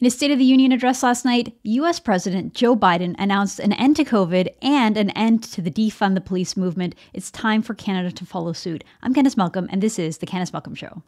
In his State of the Union address last night, US President Joe Biden announced an end to COVID and an end to the defund the police movement. It's time for Canada to follow suit. I'm Candice Malcolm, and this is The Candice Malcolm Show.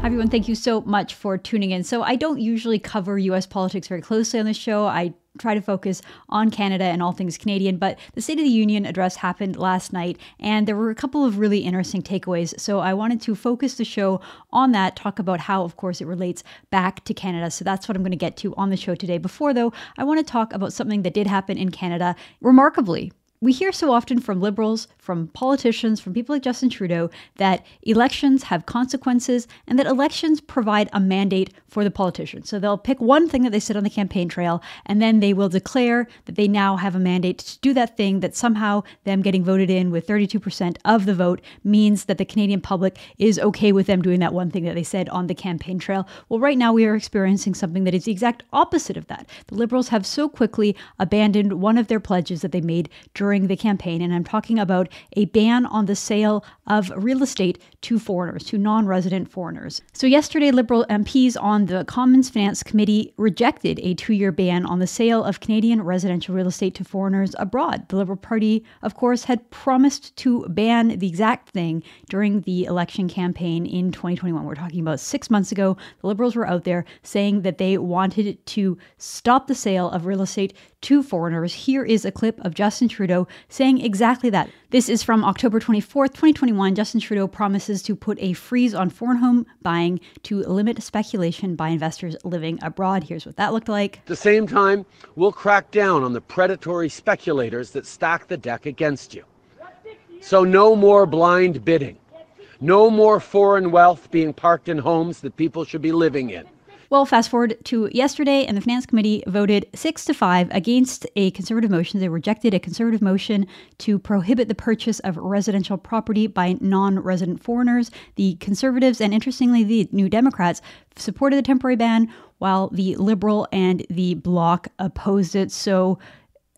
Hi, everyone. Thank you so much for tuning in. So, I don't usually cover US politics very closely on this show. I try to focus on Canada and all things Canadian, but the State of the Union address happened last night, and there were a couple of really interesting takeaways. So, I wanted to focus the show on that, talk about how, of course, it relates back to Canada. So, that's what I'm going to get to on the show today. Before, though, I want to talk about something that did happen in Canada remarkably we hear so often from liberals, from politicians, from people like Justin Trudeau that elections have consequences and that elections provide a mandate for the politicians. So they'll pick one thing that they said on the campaign trail and then they will declare that they now have a mandate to do that thing that somehow them getting voted in with 32% of the vote means that the Canadian public is okay with them doing that one thing that they said on the campaign trail. Well, right now we are experiencing something that is the exact opposite of that. The liberals have so quickly abandoned one of their pledges that they made during the campaign, and I'm talking about a ban on the sale of real estate to foreigners, to non resident foreigners. So, yesterday, Liberal MPs on the Commons Finance Committee rejected a two year ban on the sale of Canadian residential real estate to foreigners abroad. The Liberal Party, of course, had promised to ban the exact thing during the election campaign in 2021. We're talking about six months ago. The Liberals were out there saying that they wanted to stop the sale of real estate to foreigners. Here is a clip of Justin Trudeau saying exactly that. This is from October 24th, 2021. Justin Trudeau promises to put a freeze on foreign home buying to limit speculation by investors living abroad. Here's what that looked like. At the same time, we'll crack down on the predatory speculators that stack the deck against you. So, no more blind bidding. No more foreign wealth being parked in homes that people should be living in. Well, fast forward to yesterday, and the Finance Committee voted six to five against a conservative motion. They rejected a conservative motion to prohibit the purchase of residential property by non resident foreigners. The Conservatives and interestingly, the New Democrats supported the temporary ban, while the Liberal and the Bloc opposed it. So,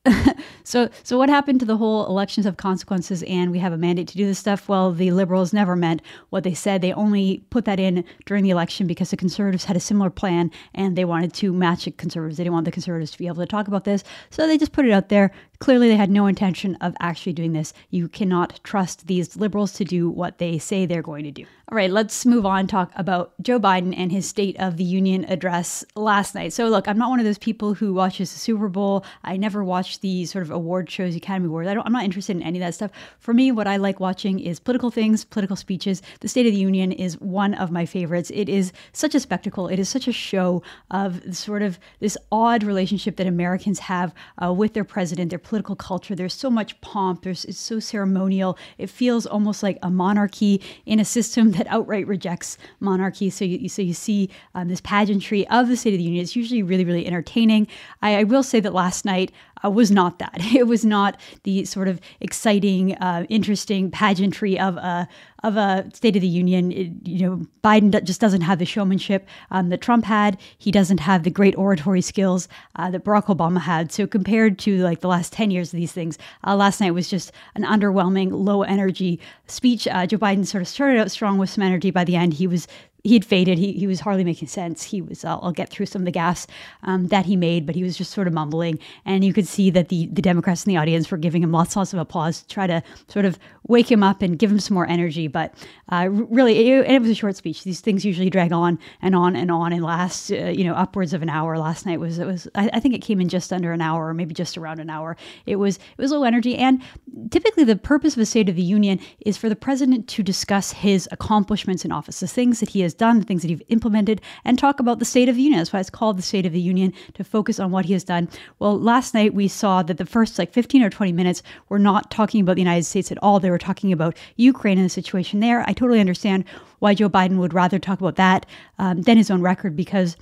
so so what happened to the whole elections have consequences and we have a mandate to do this stuff? Well the liberals never meant what they said. They only put that in during the election because the conservatives had a similar plan and they wanted to match the conservatives. They didn't want the conservatives to be able to talk about this. So they just put it out there clearly they had no intention of actually doing this you cannot trust these liberals to do what they say they're going to do all right, let's move on. Talk about Joe Biden and his State of the Union address last night. So, look, I'm not one of those people who watches the Super Bowl. I never watch the sort of award shows, Academy Awards. I don't, I'm not interested in any of that stuff. For me, what I like watching is political things, political speeches. The State of the Union is one of my favorites. It is such a spectacle. It is such a show of sort of this odd relationship that Americans have uh, with their president, their political culture. There's so much pomp. There's it's so ceremonial. It feels almost like a monarchy in a system that outright rejects monarchy. So you, so you see um, this pageantry of the State of the Union. It's usually really, really entertaining. I, I will say that last night uh, was not that. It was not the sort of exciting, uh, interesting pageantry of a of a State of the Union. It, you know, Biden just doesn't have the showmanship um, that Trump had. He doesn't have the great oratory skills uh, that Barack Obama had. So compared to like the last ten years of these things, uh, last night was just an underwhelming, low energy speech. Uh, Joe Biden sort of started out strong with some energy. By the end, he was he had faded. He, he was hardly making sense. He was, I'll, I'll get through some of the gaffes um, that he made, but he was just sort of mumbling. And you could see that the, the Democrats in the audience were giving him lots, lots of applause to try to sort of wake him up and give him some more energy. But uh, really, it, it, was a short speech. These things usually drag on and on and on and last, uh, you know, upwards of an hour. Last night was, it was, I, I, think it came in just under an hour or maybe just around an hour. It was, it was low energy. And typically the purpose of a State of the Union is for the president to discuss his accomplishments in office, the things that he has done, the things that he's implemented, and talk about the State of the Union. That's why it's called the State of the Union to focus on what he has done. Well, last night we saw that the first like 15 or 20 minutes were not talking about the United States at all. They were talking about Ukraine and the situation there. I totally understand why Joe Biden would rather talk about that um, than his own record because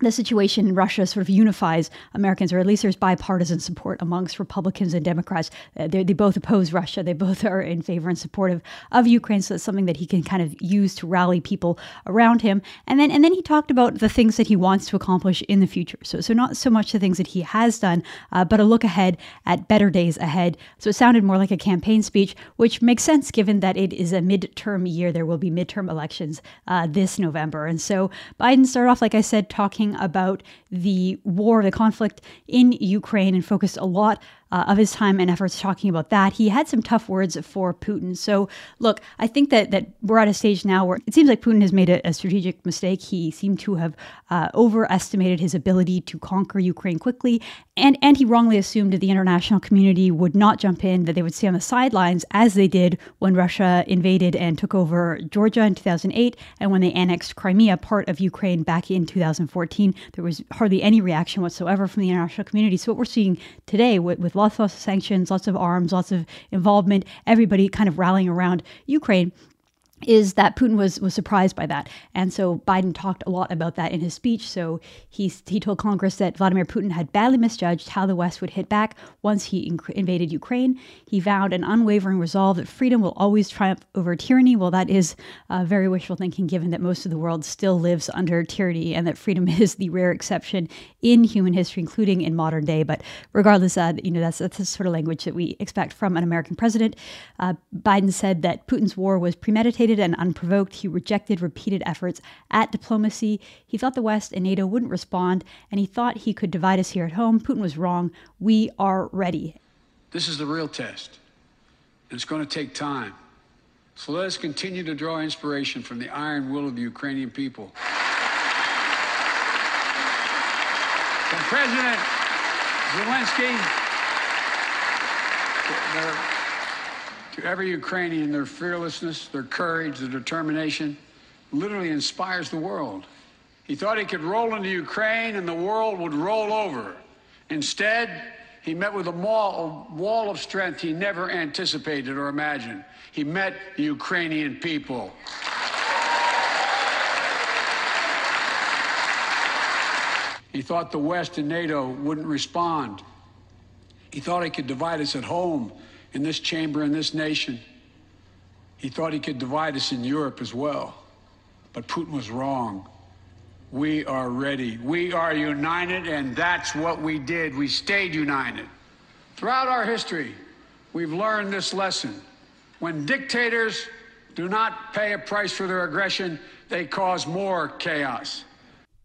the situation in Russia sort of unifies Americans, or at least there's bipartisan support amongst Republicans and Democrats. Uh, they both oppose Russia. They both are in favor and supportive of Ukraine. So it's something that he can kind of use to rally people around him. And then, and then he talked about the things that he wants to accomplish in the future. So, so not so much the things that he has done, uh, but a look ahead at better days ahead. So it sounded more like a campaign speech, which makes sense given that it is a midterm year. There will be midterm elections uh, this November, and so Biden started off, like I said, talking about the war, the conflict in Ukraine, and focused a lot uh, of his time and efforts talking about that. He had some tough words for Putin. So, look, I think that that we're at a stage now where it seems like Putin has made a, a strategic mistake. He seemed to have uh, overestimated his ability to conquer Ukraine quickly, and and he wrongly assumed that the international community would not jump in, that they would stay on the sidelines as they did when Russia invaded and took over Georgia in 2008, and when they annexed Crimea, part of Ukraine, back in 2014. There was hardly any reaction whatsoever from the international community. So what we're seeing today with, with lots, lots of sanctions, lots of arms, lots of involvement, everybody kind of rallying around Ukraine is that Putin was was surprised by that, and so Biden talked a lot about that in his speech. So he he told Congress that Vladimir Putin had badly misjudged how the West would hit back once he invaded Ukraine. He vowed an unwavering resolve that freedom will always triumph over tyranny. Well, that is uh, very wishful thinking, given that most of the world still lives under tyranny, and that freedom is the rare exception in human history, including in modern day. But regardless, uh, you know that's that's the sort of language that we expect from an American president. Uh, Biden said that Putin's war was premeditated and unprovoked, he rejected repeated efforts at diplomacy. He thought the West and NATO wouldn't respond, and he thought he could divide us here at home. Putin was wrong. We are ready. This is the real test, and it's going to take time. So let us continue to draw inspiration from the iron will of the Ukrainian people. From President Zelensky, to every Ukrainian, their fearlessness, their courage, their determination literally inspires the world. He thought he could roll into Ukraine and the world would roll over. Instead, he met with a wall, of strength he never anticipated or imagined. He met the Ukrainian people. He thought the West and NATO wouldn't respond. He thought he could divide us at home in this chamber, in this nation. He thought he could divide us in Europe as well. But Putin was wrong. We are ready. We are united, and that's what we did. We stayed united. Throughout our history, we've learned this lesson. When dictators do not pay a price for their aggression, they cause more chaos.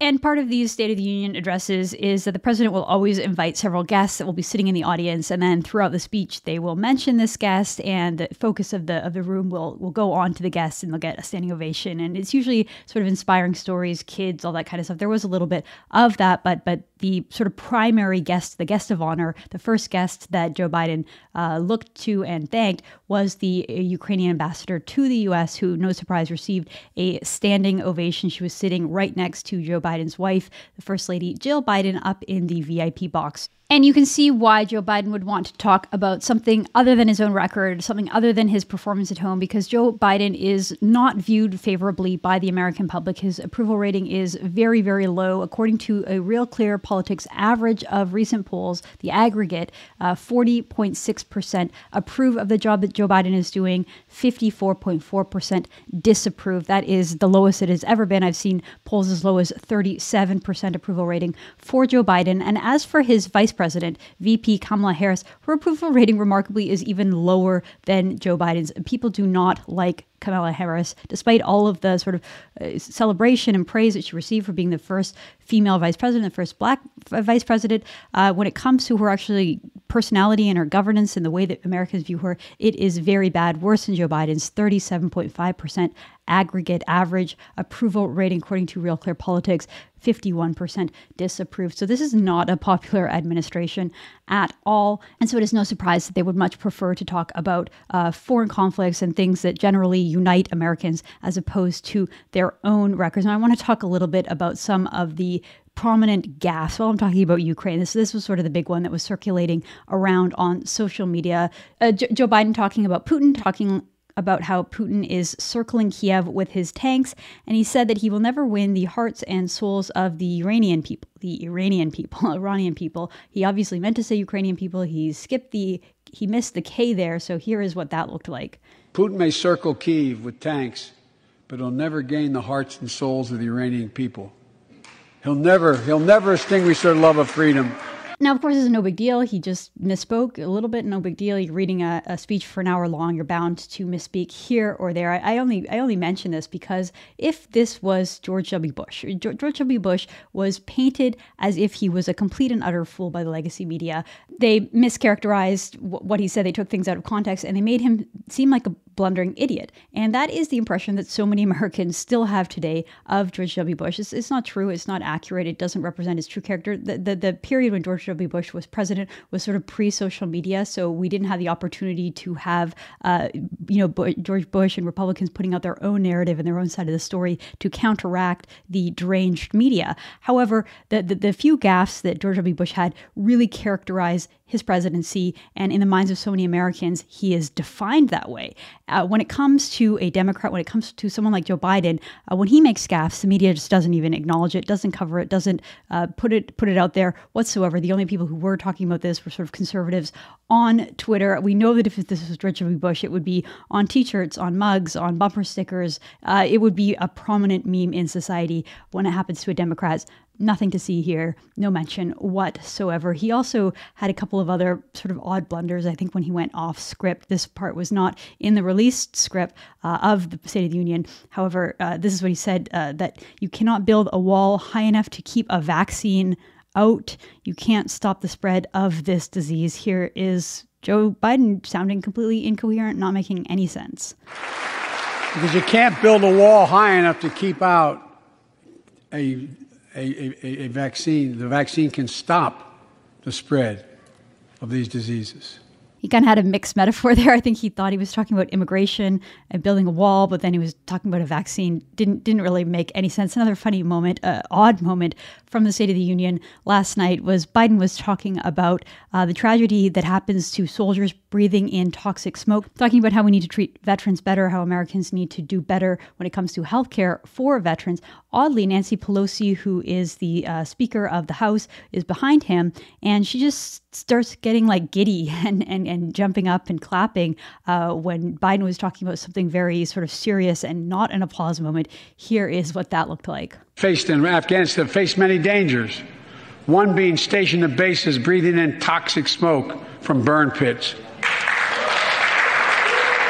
And part of these State of the Union addresses is that the president will always invite several guests that will be sitting in the audience, and then throughout the speech, they will mention this guest, and the focus of the of the room will will go on to the guests, and they'll get a standing ovation. And it's usually sort of inspiring stories, kids, all that kind of stuff. There was a little bit of that, but but the sort of primary guest, the guest of honor, the first guest that Joe Biden uh, looked to and thanked was the uh, Ukrainian ambassador to the U.S., who, no surprise, received a standing ovation. She was sitting right next to Joe Biden's wife, the First Lady Jill Biden, up in the VIP box. And you can see why Joe Biden would want to talk about something other than his own record, something other than his performance at home, because Joe Biden is not viewed favorably by the American public. His approval rating is very, very low. According to a Real Clear Politics average of recent polls, the aggregate, uh, 40.6% approve of the job that Joe Biden is doing, 54.4% disapprove. That is the lowest it has ever been. I've seen polls as low as 37% approval rating for Joe Biden. And as for his vice president, VP Kamala Harris, her approval rating remarkably is even lower than Joe Biden's. People do not like Kamala Harris, despite all of the sort of uh, celebration and praise that she received for being the first female vice president, the first black vice president. Uh, when it comes to her actually personality and her governance and the way that Americans view her, it is very bad, worse than Joe Biden's 37.5% aggregate average approval rating, according to Real Clear Politics. 51% disapproved. So this is not a popular administration at all. And so it is no surprise that they would much prefer to talk about uh, foreign conflicts and things that generally unite Americans as opposed to their own records. And I want to talk a little bit about some of the prominent gaffes. While I'm talking about Ukraine, this this was sort of the big one that was circulating around on social media. Uh, J- Joe Biden talking about Putin, talking about how Putin is circling Kiev with his tanks, and he said that he will never win the hearts and souls of the Iranian people. The Iranian people, Iranian people. He obviously meant to say Ukrainian people. He skipped the, he missed the K there, so here is what that looked like. Putin may circle Kiev with tanks, but he'll never gain the hearts and souls of the Iranian people. He'll never, he'll never extinguish their love of freedom. Now, of course, this is no big deal. He just misspoke a little bit. No big deal. You're reading a, a speech for an hour long. You're bound to misspeak here or there. I, I, only I only mention this because if this was George W. Bush, George W. Bush was painted as if he was a complete and utter fool by the legacy media. They mischaracterized what he said. They took things out of context and they made him seem like a blundering idiot. And that is the impression that so many Americans still have today of George W. Bush. It's, it's not true. It's not accurate. It doesn't represent his true character. The, the, the period when George W. Bush was president was sort of pre social media. So we didn't have the opportunity to have, uh, you know, George Bush and Republicans putting out their own narrative and their own side of the story to counteract the deranged media. However, the, the, the few gaffes that George W. Bush had really characterize his presidency. And in the minds of so many Americans, he is defined that way. Uh, when it comes to a Democrat, when it comes to someone like Joe Biden, uh, when he makes gaffes, the media just doesn't even acknowledge it, doesn't cover it, doesn't uh, put it put it out there whatsoever. The only people who were talking about this were sort of conservatives on Twitter. We know that if this was George W. Bush, it would be on T-shirts, on mugs, on bumper stickers. Uh, it would be a prominent meme in society. When it happens to a Democrat, Nothing to see here, no mention whatsoever. He also had a couple of other sort of odd blunders. I think when he went off script, this part was not in the released script uh, of the State of the Union. However, uh, this is what he said uh, that you cannot build a wall high enough to keep a vaccine out. You can't stop the spread of this disease. Here is Joe Biden sounding completely incoherent, not making any sense. Because you can't build a wall high enough to keep out a a, a, a vaccine, the vaccine can stop the spread of these diseases he kind of had a mixed metaphor there. I think he thought he was talking about immigration and building a wall, but then he was talking about a vaccine. Didn't didn't really make any sense. Another funny moment, uh, odd moment from the State of the Union last night was Biden was talking about uh, the tragedy that happens to soldiers breathing in toxic smoke, talking about how we need to treat veterans better, how Americans need to do better when it comes to health care for veterans. Oddly, Nancy Pelosi, who is the uh, Speaker of the House, is behind him, and she just starts getting like giddy and, and, and jumping up and clapping uh, when Biden was talking about something very sort of serious and not an applause moment. Here is what that looked like. Faced in Afghanistan, faced many dangers. One being stationed at bases breathing in toxic smoke from burn pits.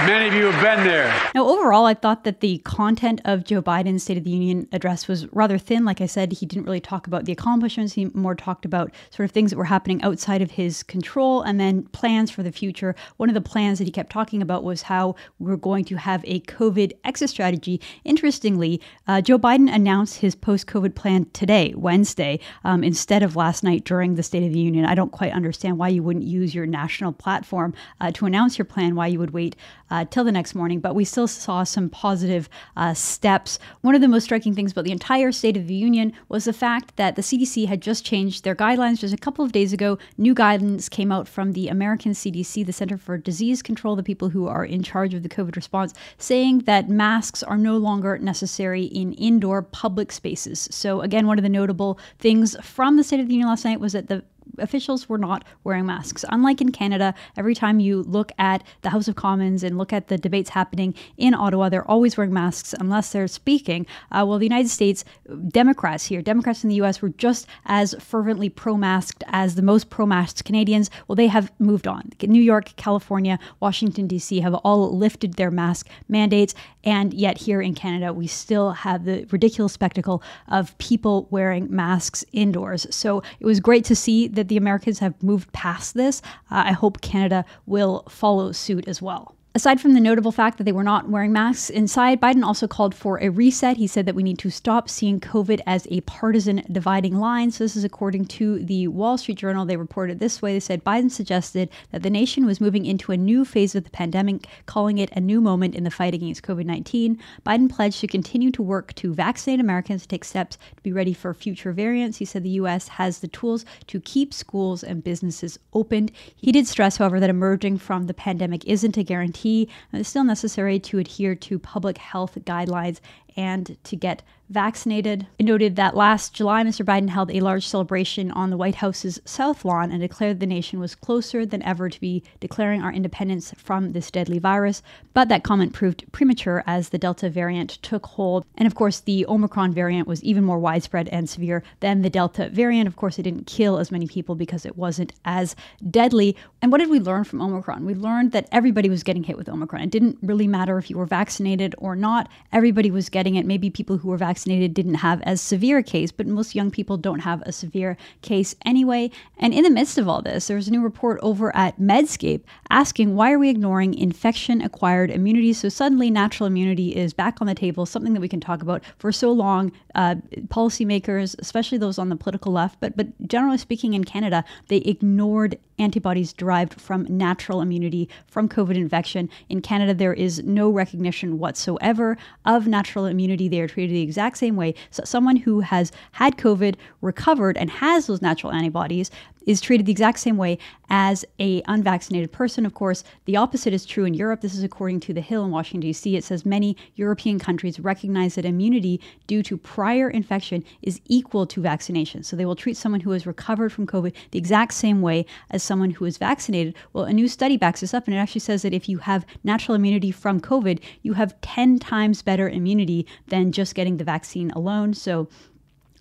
Many of you have been there. Now, overall, I thought that the content of Joe Biden's State of the Union address was rather thin. Like I said, he didn't really talk about the accomplishments. He more talked about sort of things that were happening outside of his control and then plans for the future. One of the plans that he kept talking about was how we are going to have a COVID exit strategy. Interestingly, uh, Joe Biden announced his post COVID plan today, Wednesday, um, instead of last night during the State of the Union. I don't quite understand why you wouldn't use your national platform uh, to announce your plan, why you would wait uh, till the next morning, but we still saw some positive uh, steps. One of the most striking things about the entire State of the Union was the fact that the CDC had just changed their guidelines just a couple of days ago. New guidance came out from the American CDC, the Center for Disease Control, the people who are in charge of the COVID response, saying that masks are no longer necessary in indoor public spaces. So, again, one of the notable things from the State of the Union last night was that the officials were not wearing masks. Unlike in Canada, every time you look at the House of Commons and look at the debates happening in Ottawa, they're always wearing masks unless they're speaking. Uh, well, the United States, Democrats here, Democrats in the US were just as fervently pro masked as the most pro masked Canadians. Well, they have moved on. New York, California, Washington, D.C. have all lifted their mask mandates. And yet, here in Canada, we still have the ridiculous spectacle of people wearing masks indoors. So it was great to see that the Americans have moved past this. Uh, I hope Canada will follow suit as well. Aside from the notable fact that they were not wearing masks inside, Biden also called for a reset. He said that we need to stop seeing COVID as a partisan dividing line. So, this is according to the Wall Street Journal. They reported this way They said Biden suggested that the nation was moving into a new phase of the pandemic, calling it a new moment in the fight against COVID 19. Biden pledged to continue to work to vaccinate Americans, take steps to be ready for future variants. He said the U.S. has the tools to keep schools and businesses opened. He did stress, however, that emerging from the pandemic isn't a guarantee And uh, it's still necessary to adhere to public health guidelines and to get vaccinated. It noted that last July, Mr. Biden held a large celebration on the White House's South Lawn and declared the nation was closer than ever to be declaring our independence from this deadly virus. But that comment proved premature as the Delta variant took hold. And of course, the Omicron variant was even more widespread and severe than the Delta variant. Of course, it didn't kill as many people because it wasn't as deadly. And what did we learn from Omicron? We learned that everybody was getting hit with Omicron. It didn't really matter if you were vaccinated or not, everybody was getting it. Maybe people who were vaccinated didn't have as severe a case, but most young people don't have a severe case anyway. And in the midst of all this, there's a new report over at Medscape asking why are we ignoring infection acquired immunity? So suddenly natural immunity is back on the table, something that we can talk about for so long. Uh, policymakers, especially those on the political left, but but generally speaking in Canada, they ignored antibodies derived from natural immunity from COVID infection. In Canada, there is no recognition whatsoever of natural immunity. They are treated the exact same way. So, someone who has had COVID, recovered, and has those natural antibodies is treated the exact same way as a unvaccinated person. Of course, the opposite is true in Europe. This is according to The Hill in Washington, D.C. It says many European countries recognize that immunity due to prior infection is equal to vaccination. So they will treat someone who has recovered from COVID the exact same way as someone who is vaccinated. Well, a new study backs this up, and it actually says that if you have natural immunity from COVID, you have 10 times better immunity than just getting the vaccine alone. So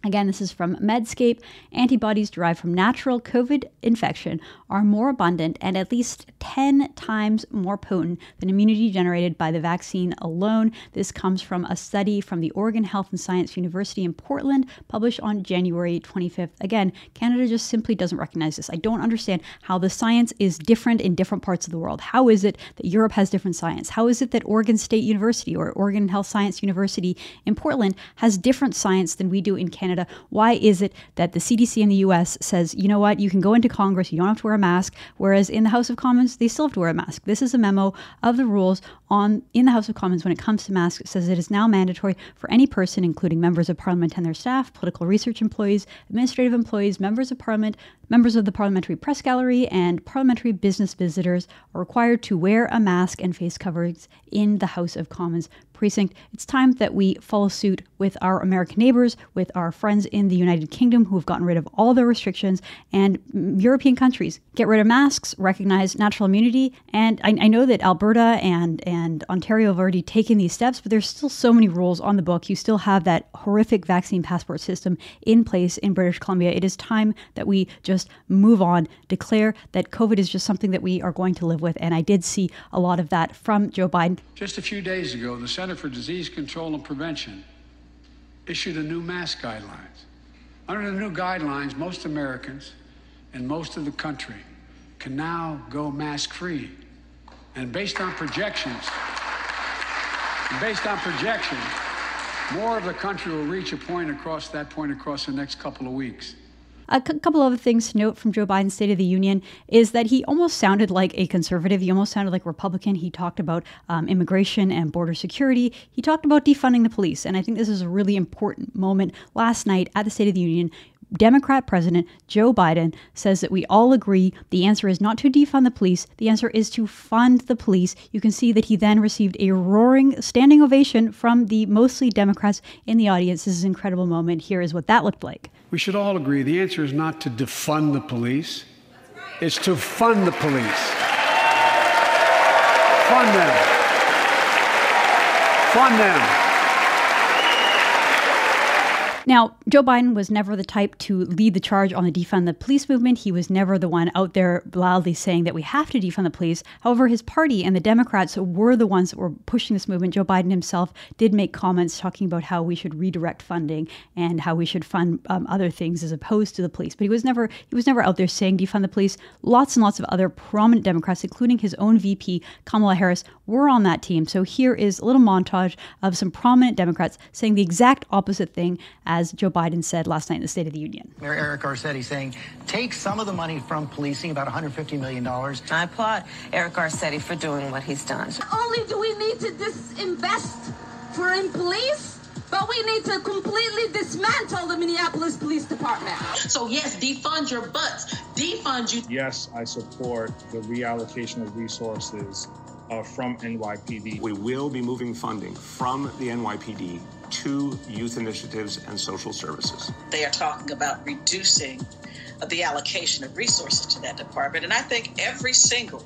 Again, this is from Medscape. Antibodies derived from natural COVID infection are more abundant and at least 10 times more potent than immunity generated by the vaccine alone. This comes from a study from the Oregon Health and Science University in Portland, published on January 25th. Again, Canada just simply doesn't recognize this. I don't understand how the science is different in different parts of the world. How is it that Europe has different science? How is it that Oregon State University or Oregon Health Science University in Portland has different science than we do in Canada? Canada. Why is it that the CDC in the US says, you know what, you can go into Congress, you don't have to wear a mask, whereas in the House of Commons, they still have to wear a mask? This is a memo of the rules on in the House of Commons when it comes to masks. It says it is now mandatory for any person, including members of parliament and their staff, political research employees, administrative employees, members of parliament, members of the parliamentary press gallery, and parliamentary business visitors are required to wear a mask and face coverings in the House of Commons precinct. It's time that we follow suit with our American neighbors, with our friends in the United Kingdom who have gotten rid of all their restrictions, and European countries get rid of masks, recognize natural immunity. And I, I know that Alberta and, and Ontario have already taken these steps, but there's still so many rules on the book. You still have that horrific vaccine passport system in place in British Columbia. It is time that we just move on, declare that COVID is just something that we are going to live with. And I did see a lot of that from Joe Biden. Just a few days ago, the Center for Disease Control and Prevention issued a new mask guidelines. Under the new guidelines, most Americans and most of the country can now go mask free. And based on projections, based on projections, more of the country will reach a point across that point across the next couple of weeks. A c- couple other things to note from Joe Biden's State of the Union is that he almost sounded like a conservative. He almost sounded like Republican. He talked about um, immigration and border security. He talked about defunding the police. And I think this is a really important moment last night at the State of the Union Democrat President Joe Biden says that we all agree the answer is not to defund the police, the answer is to fund the police. You can see that he then received a roaring standing ovation from the mostly Democrats in the audience. This is an incredible moment. Here is what that looked like. We should all agree the answer is not to defund the police, it's to fund the police. Fund them. Fund them. Now, Joe Biden was never the type to lead the charge on the defund the police movement. He was never the one out there loudly saying that we have to defund the police. However, his party and the Democrats were the ones that were pushing this movement. Joe Biden himself did make comments talking about how we should redirect funding and how we should fund um, other things as opposed to the police. But he was never he was never out there saying defund the police. Lots and lots of other prominent Democrats, including his own VP Kamala Harris, were on that team. So here is a little montage of some prominent Democrats saying the exact opposite thing as as Joe Biden said last night in the State of the Union. Mayor Eric Garcetti saying, take some of the money from policing, about $150 million. I applaud Eric Garcetti for doing what he's done. Not only do we need to disinvest for in police, but we need to completely dismantle the Minneapolis Police Department. So yes, defund your butts. Defund you. Yes, I support the reallocation of resources uh, from NYPD. We will be moving funding from the NYPD to youth initiatives and social services. They are talking about reducing the allocation of resources to that department. And I think every single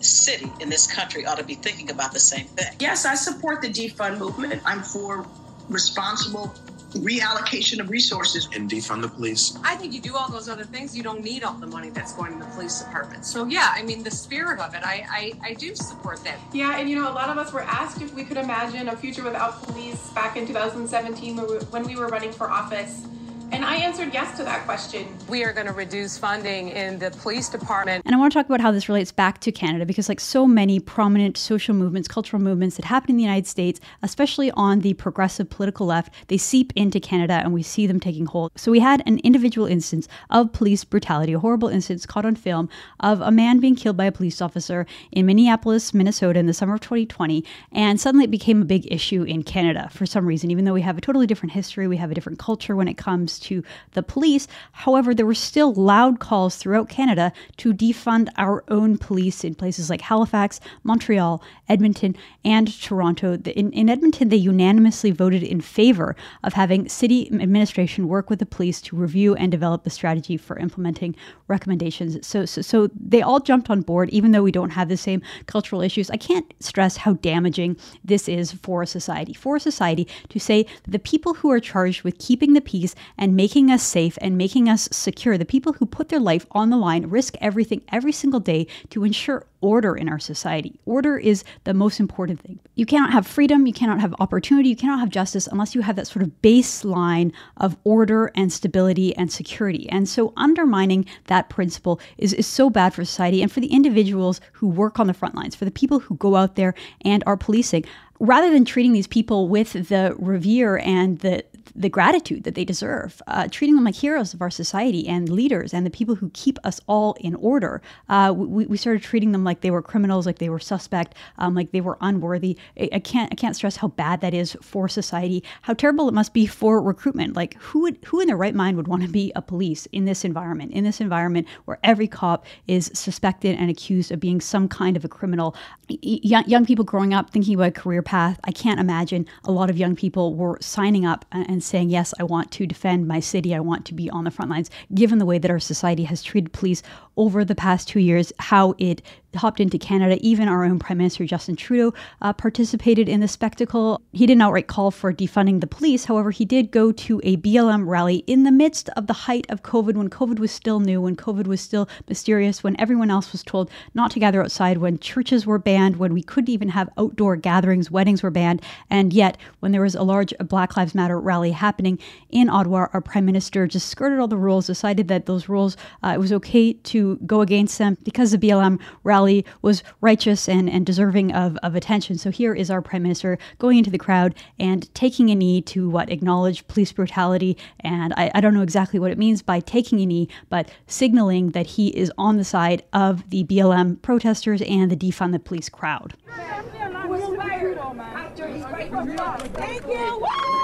city in this country ought to be thinking about the same thing. Yes, I support the defund movement. I'm for responsible reallocation of resources and defund the police. I think you do all those other things, you don't need all the money that's going to the police department. So yeah, I mean the spirit of it, I, I, I do support that. Yeah, and you know, a lot of us were asked if we could imagine a future without police back in 2017 when we were running for office. And I answered yes to that question. We are going to reduce funding in the police department. And I want to talk about how this relates back to Canada because, like so many prominent social movements, cultural movements that happen in the United States, especially on the progressive political left, they seep into Canada and we see them taking hold. So we had an individual instance of police brutality, a horrible instance caught on film of a man being killed by a police officer in Minneapolis, Minnesota in the summer of 2020. And suddenly it became a big issue in Canada for some reason, even though we have a totally different history, we have a different culture when it comes to the police. However, there were still loud calls throughout Canada to defund our own police in places like Halifax, Montreal, Edmonton, and Toronto. In, in Edmonton, they unanimously voted in favor of having city administration work with the police to review and develop the strategy for implementing recommendations. So, so, so they all jumped on board, even though we don't have the same cultural issues. I can't stress how damaging this is for society. For society to say that the people who are charged with keeping the peace and making us safe and making us secure, the people who put their life on the line, risk everything every single day to ensure order in our society. Order is the most important thing. You cannot have freedom, you cannot have opportunity, you cannot have justice unless you have that sort of baseline of order and stability and security. And so undermining that principle is, is so bad for society and for the individuals who work on the front lines, for the people who go out there and are policing rather than treating these people with the revere and the the gratitude that they deserve, uh, treating them like heroes of our society and leaders and the people who keep us all in order. Uh, we, we started treating them like they were criminals, like they were suspect, um, like they were unworthy. I, I, can't I can't stress how bad that is for society. How terrible it must be for recruitment. Like who would who in their right mind would want to be a police in this environment? In this environment where every cop is suspected and accused of being some kind of a criminal. Young, young people growing up thinking about a career path. I can't imagine a lot of young people were signing up and, and saying, Yes, I want to defend my city. I want to be on the front lines, given the way that our society has treated police over the past two years, how it hopped into Canada. Even our own Prime Minister Justin Trudeau uh, participated in the spectacle. He didn't outright call for defunding the police. However, he did go to a BLM rally in the midst of the height of COVID, when COVID was still new, when COVID was still mysterious, when everyone else was told not to gather outside, when churches were banned, when we couldn't even have outdoor gatherings, weddings were banned. And yet, when there was a large Black Lives Matter rally happening in Ottawa, our Prime Minister just skirted all the rules, decided that those rules, uh, it was okay to go against them because the BLM rally was righteous and, and deserving of, of attention. So here is our prime minister going into the crowd and taking a knee to what acknowledge police brutality. And I, I don't know exactly what it means by taking a knee, but signaling that he is on the side of the BLM protesters and the defund the police crowd. Thank you.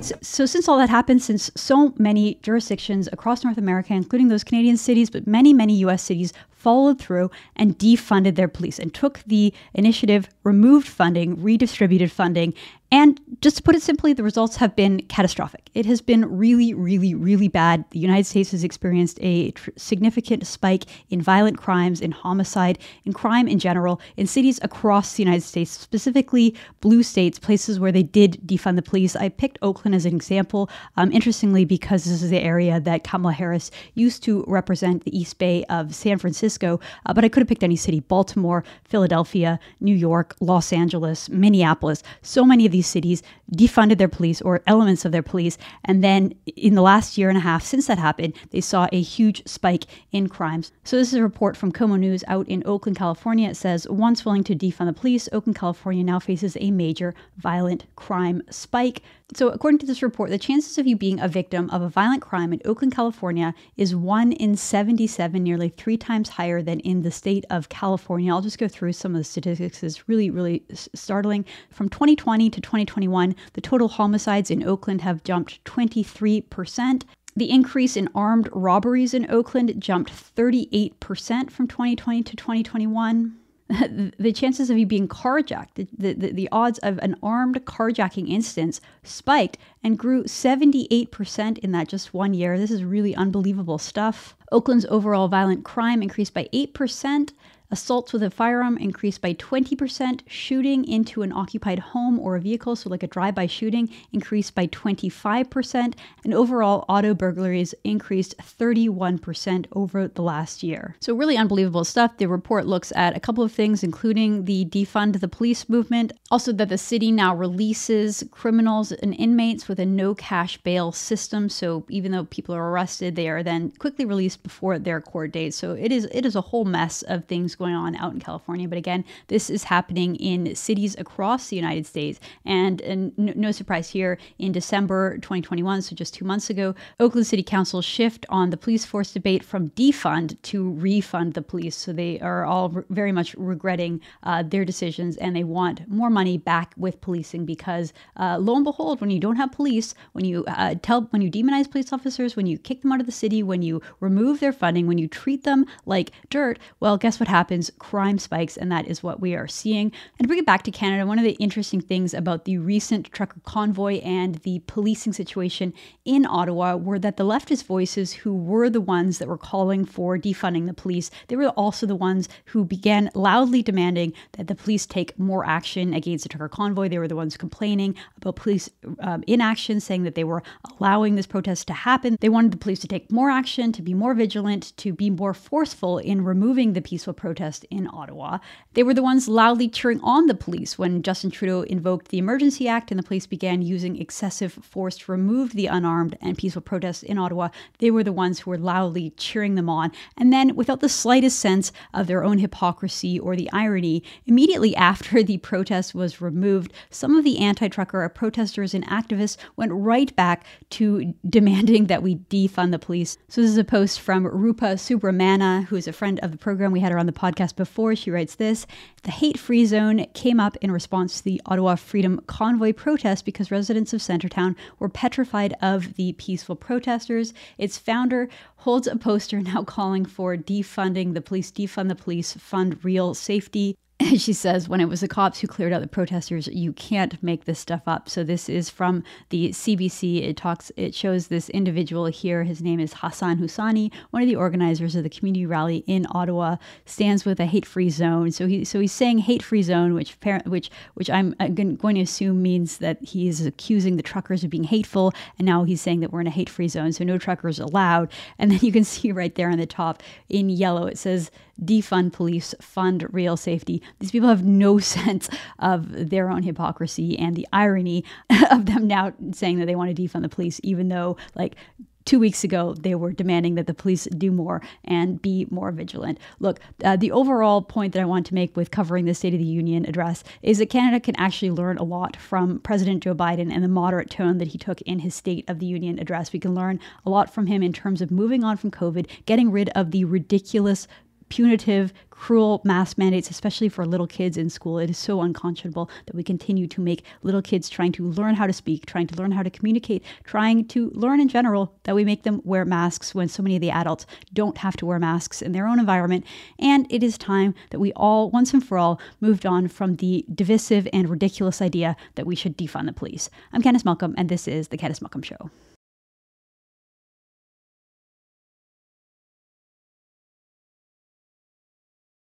So, so, since all that happened, since so many jurisdictions across North America, including those Canadian cities, but many, many US cities, followed through and defunded their police and took the initiative, removed funding, redistributed funding, and just to put it simply, the results have been catastrophic. It has been really, really, really bad. The United States has experienced a tr- significant spike in violent crimes, in homicide, in crime in general, in cities across the United States, specifically blue states, places where they did defund the police. I picked Oakland as an example, um, interestingly, because this is the area that Kamala Harris used to represent the East Bay of San Francisco. Uh, but I could have picked any city Baltimore, Philadelphia, New York, Los Angeles, Minneapolis. So many of these cities defunded their police or elements of their police. And then in the last year and a half since that happened, they saw a huge spike in crimes. So this is a report from KOMO News out in Oakland, California. It says once willing to defund the police, Oakland, California now faces a major violent crime spike. So, according to this report, the chances of you being a victim of a violent crime in Oakland, California is 1 in 77, nearly three times higher than in the state of California. I'll just go through some of the statistics. It's really, really startling. From 2020 to 2021, the total homicides in Oakland have jumped 23%. The increase in armed robberies in Oakland jumped 38% from 2020 to 2021. the chances of you being carjacked, the, the, the, odds of an armed carjacking instance spiked and grew 78% in that just one year. This is really unbelievable stuff. Oakland's overall violent crime increased by 8%. Assaults with a firearm increased by 20%. Shooting into an occupied home or a vehicle, so like a drive by shooting, increased by 25%. And overall, auto burglaries increased 31% over the last year. So, really unbelievable stuff. The report looks at a couple of things, including the defund the police movement, also that the city now releases criminals and inmates with a no cash bail system. So, even though people are arrested, they are then quickly released before their court date. So, it is it is a whole mess of things going on out in California. But again, this is happening in cities across the United States. And, and no, no surprise here, in December 2021, so just two months ago, Oakland City Council shift on the police force debate from defund to refund the police. So they are all re- very much regretting uh, their decisions and they want more money back with policing because uh, lo and behold, when you don't have police, when you uh, tell, when you demonize police officers, when you kick them out of the city, when you remove their funding, when you treat them like dirt, well, guess what happens? Happens, crime spikes, and that is what we are seeing. And to bring it back to Canada, one of the interesting things about the recent trucker convoy and the policing situation in Ottawa were that the leftist voices who were the ones that were calling for defunding the police, they were also the ones who began loudly demanding that the police take more action against the trucker convoy. They were the ones complaining about police um, inaction, saying that they were allowing this protest to happen. They wanted the police to take more action, to be more vigilant, to be more forceful in removing the peaceful protest protest in Ottawa. They were the ones loudly cheering on the police when Justin Trudeau invoked the Emergency Act and the police began using excessive force to remove the unarmed and peaceful protests in Ottawa. They were the ones who were loudly cheering them on. And then, without the slightest sense of their own hypocrisy or the irony, immediately after the protest was removed, some of the anti trucker protesters and activists went right back to demanding that we defund the police. So, this is a post from Rupa Subramanya, who is a friend of the program. We had her on the podcast podcast before, she writes this The hate free zone came up in response to the Ottawa Freedom Convoy protest because residents of Centretown were petrified of the peaceful protesters. Its founder holds a poster now calling for defunding the police, defund the police, fund real safety. she says, when it was the cops who cleared out the protesters, you can't make this stuff up. So this is from the CBC. It talks, it shows this individual here. His name is Hassan Husseini, one of the organizers of the community rally in Ottawa, stands with a hate-free zone. So he, so he's saying hate-free zone, which which which I'm going to assume means that he is accusing the truckers of being hateful, and now he's saying that we're in a hate-free zone, so no truckers allowed. And then you can see right there on the top in yellow, it says defund police, fund real safety. These people have no sense of their own hypocrisy and the irony of them now saying that they want to defund the police, even though, like, two weeks ago, they were demanding that the police do more and be more vigilant. Look, uh, the overall point that I want to make with covering the State of the Union address is that Canada can actually learn a lot from President Joe Biden and the moderate tone that he took in his State of the Union address. We can learn a lot from him in terms of moving on from COVID, getting rid of the ridiculous punitive, cruel mask mandates, especially for little kids in school. It is so unconscionable that we continue to make little kids trying to learn how to speak, trying to learn how to communicate, trying to learn in general that we make them wear masks when so many of the adults don't have to wear masks in their own environment. And it is time that we all, once and for all, moved on from the divisive and ridiculous idea that we should defund the police. I'm Candice Malcolm, and this is The Candice Malcolm Show.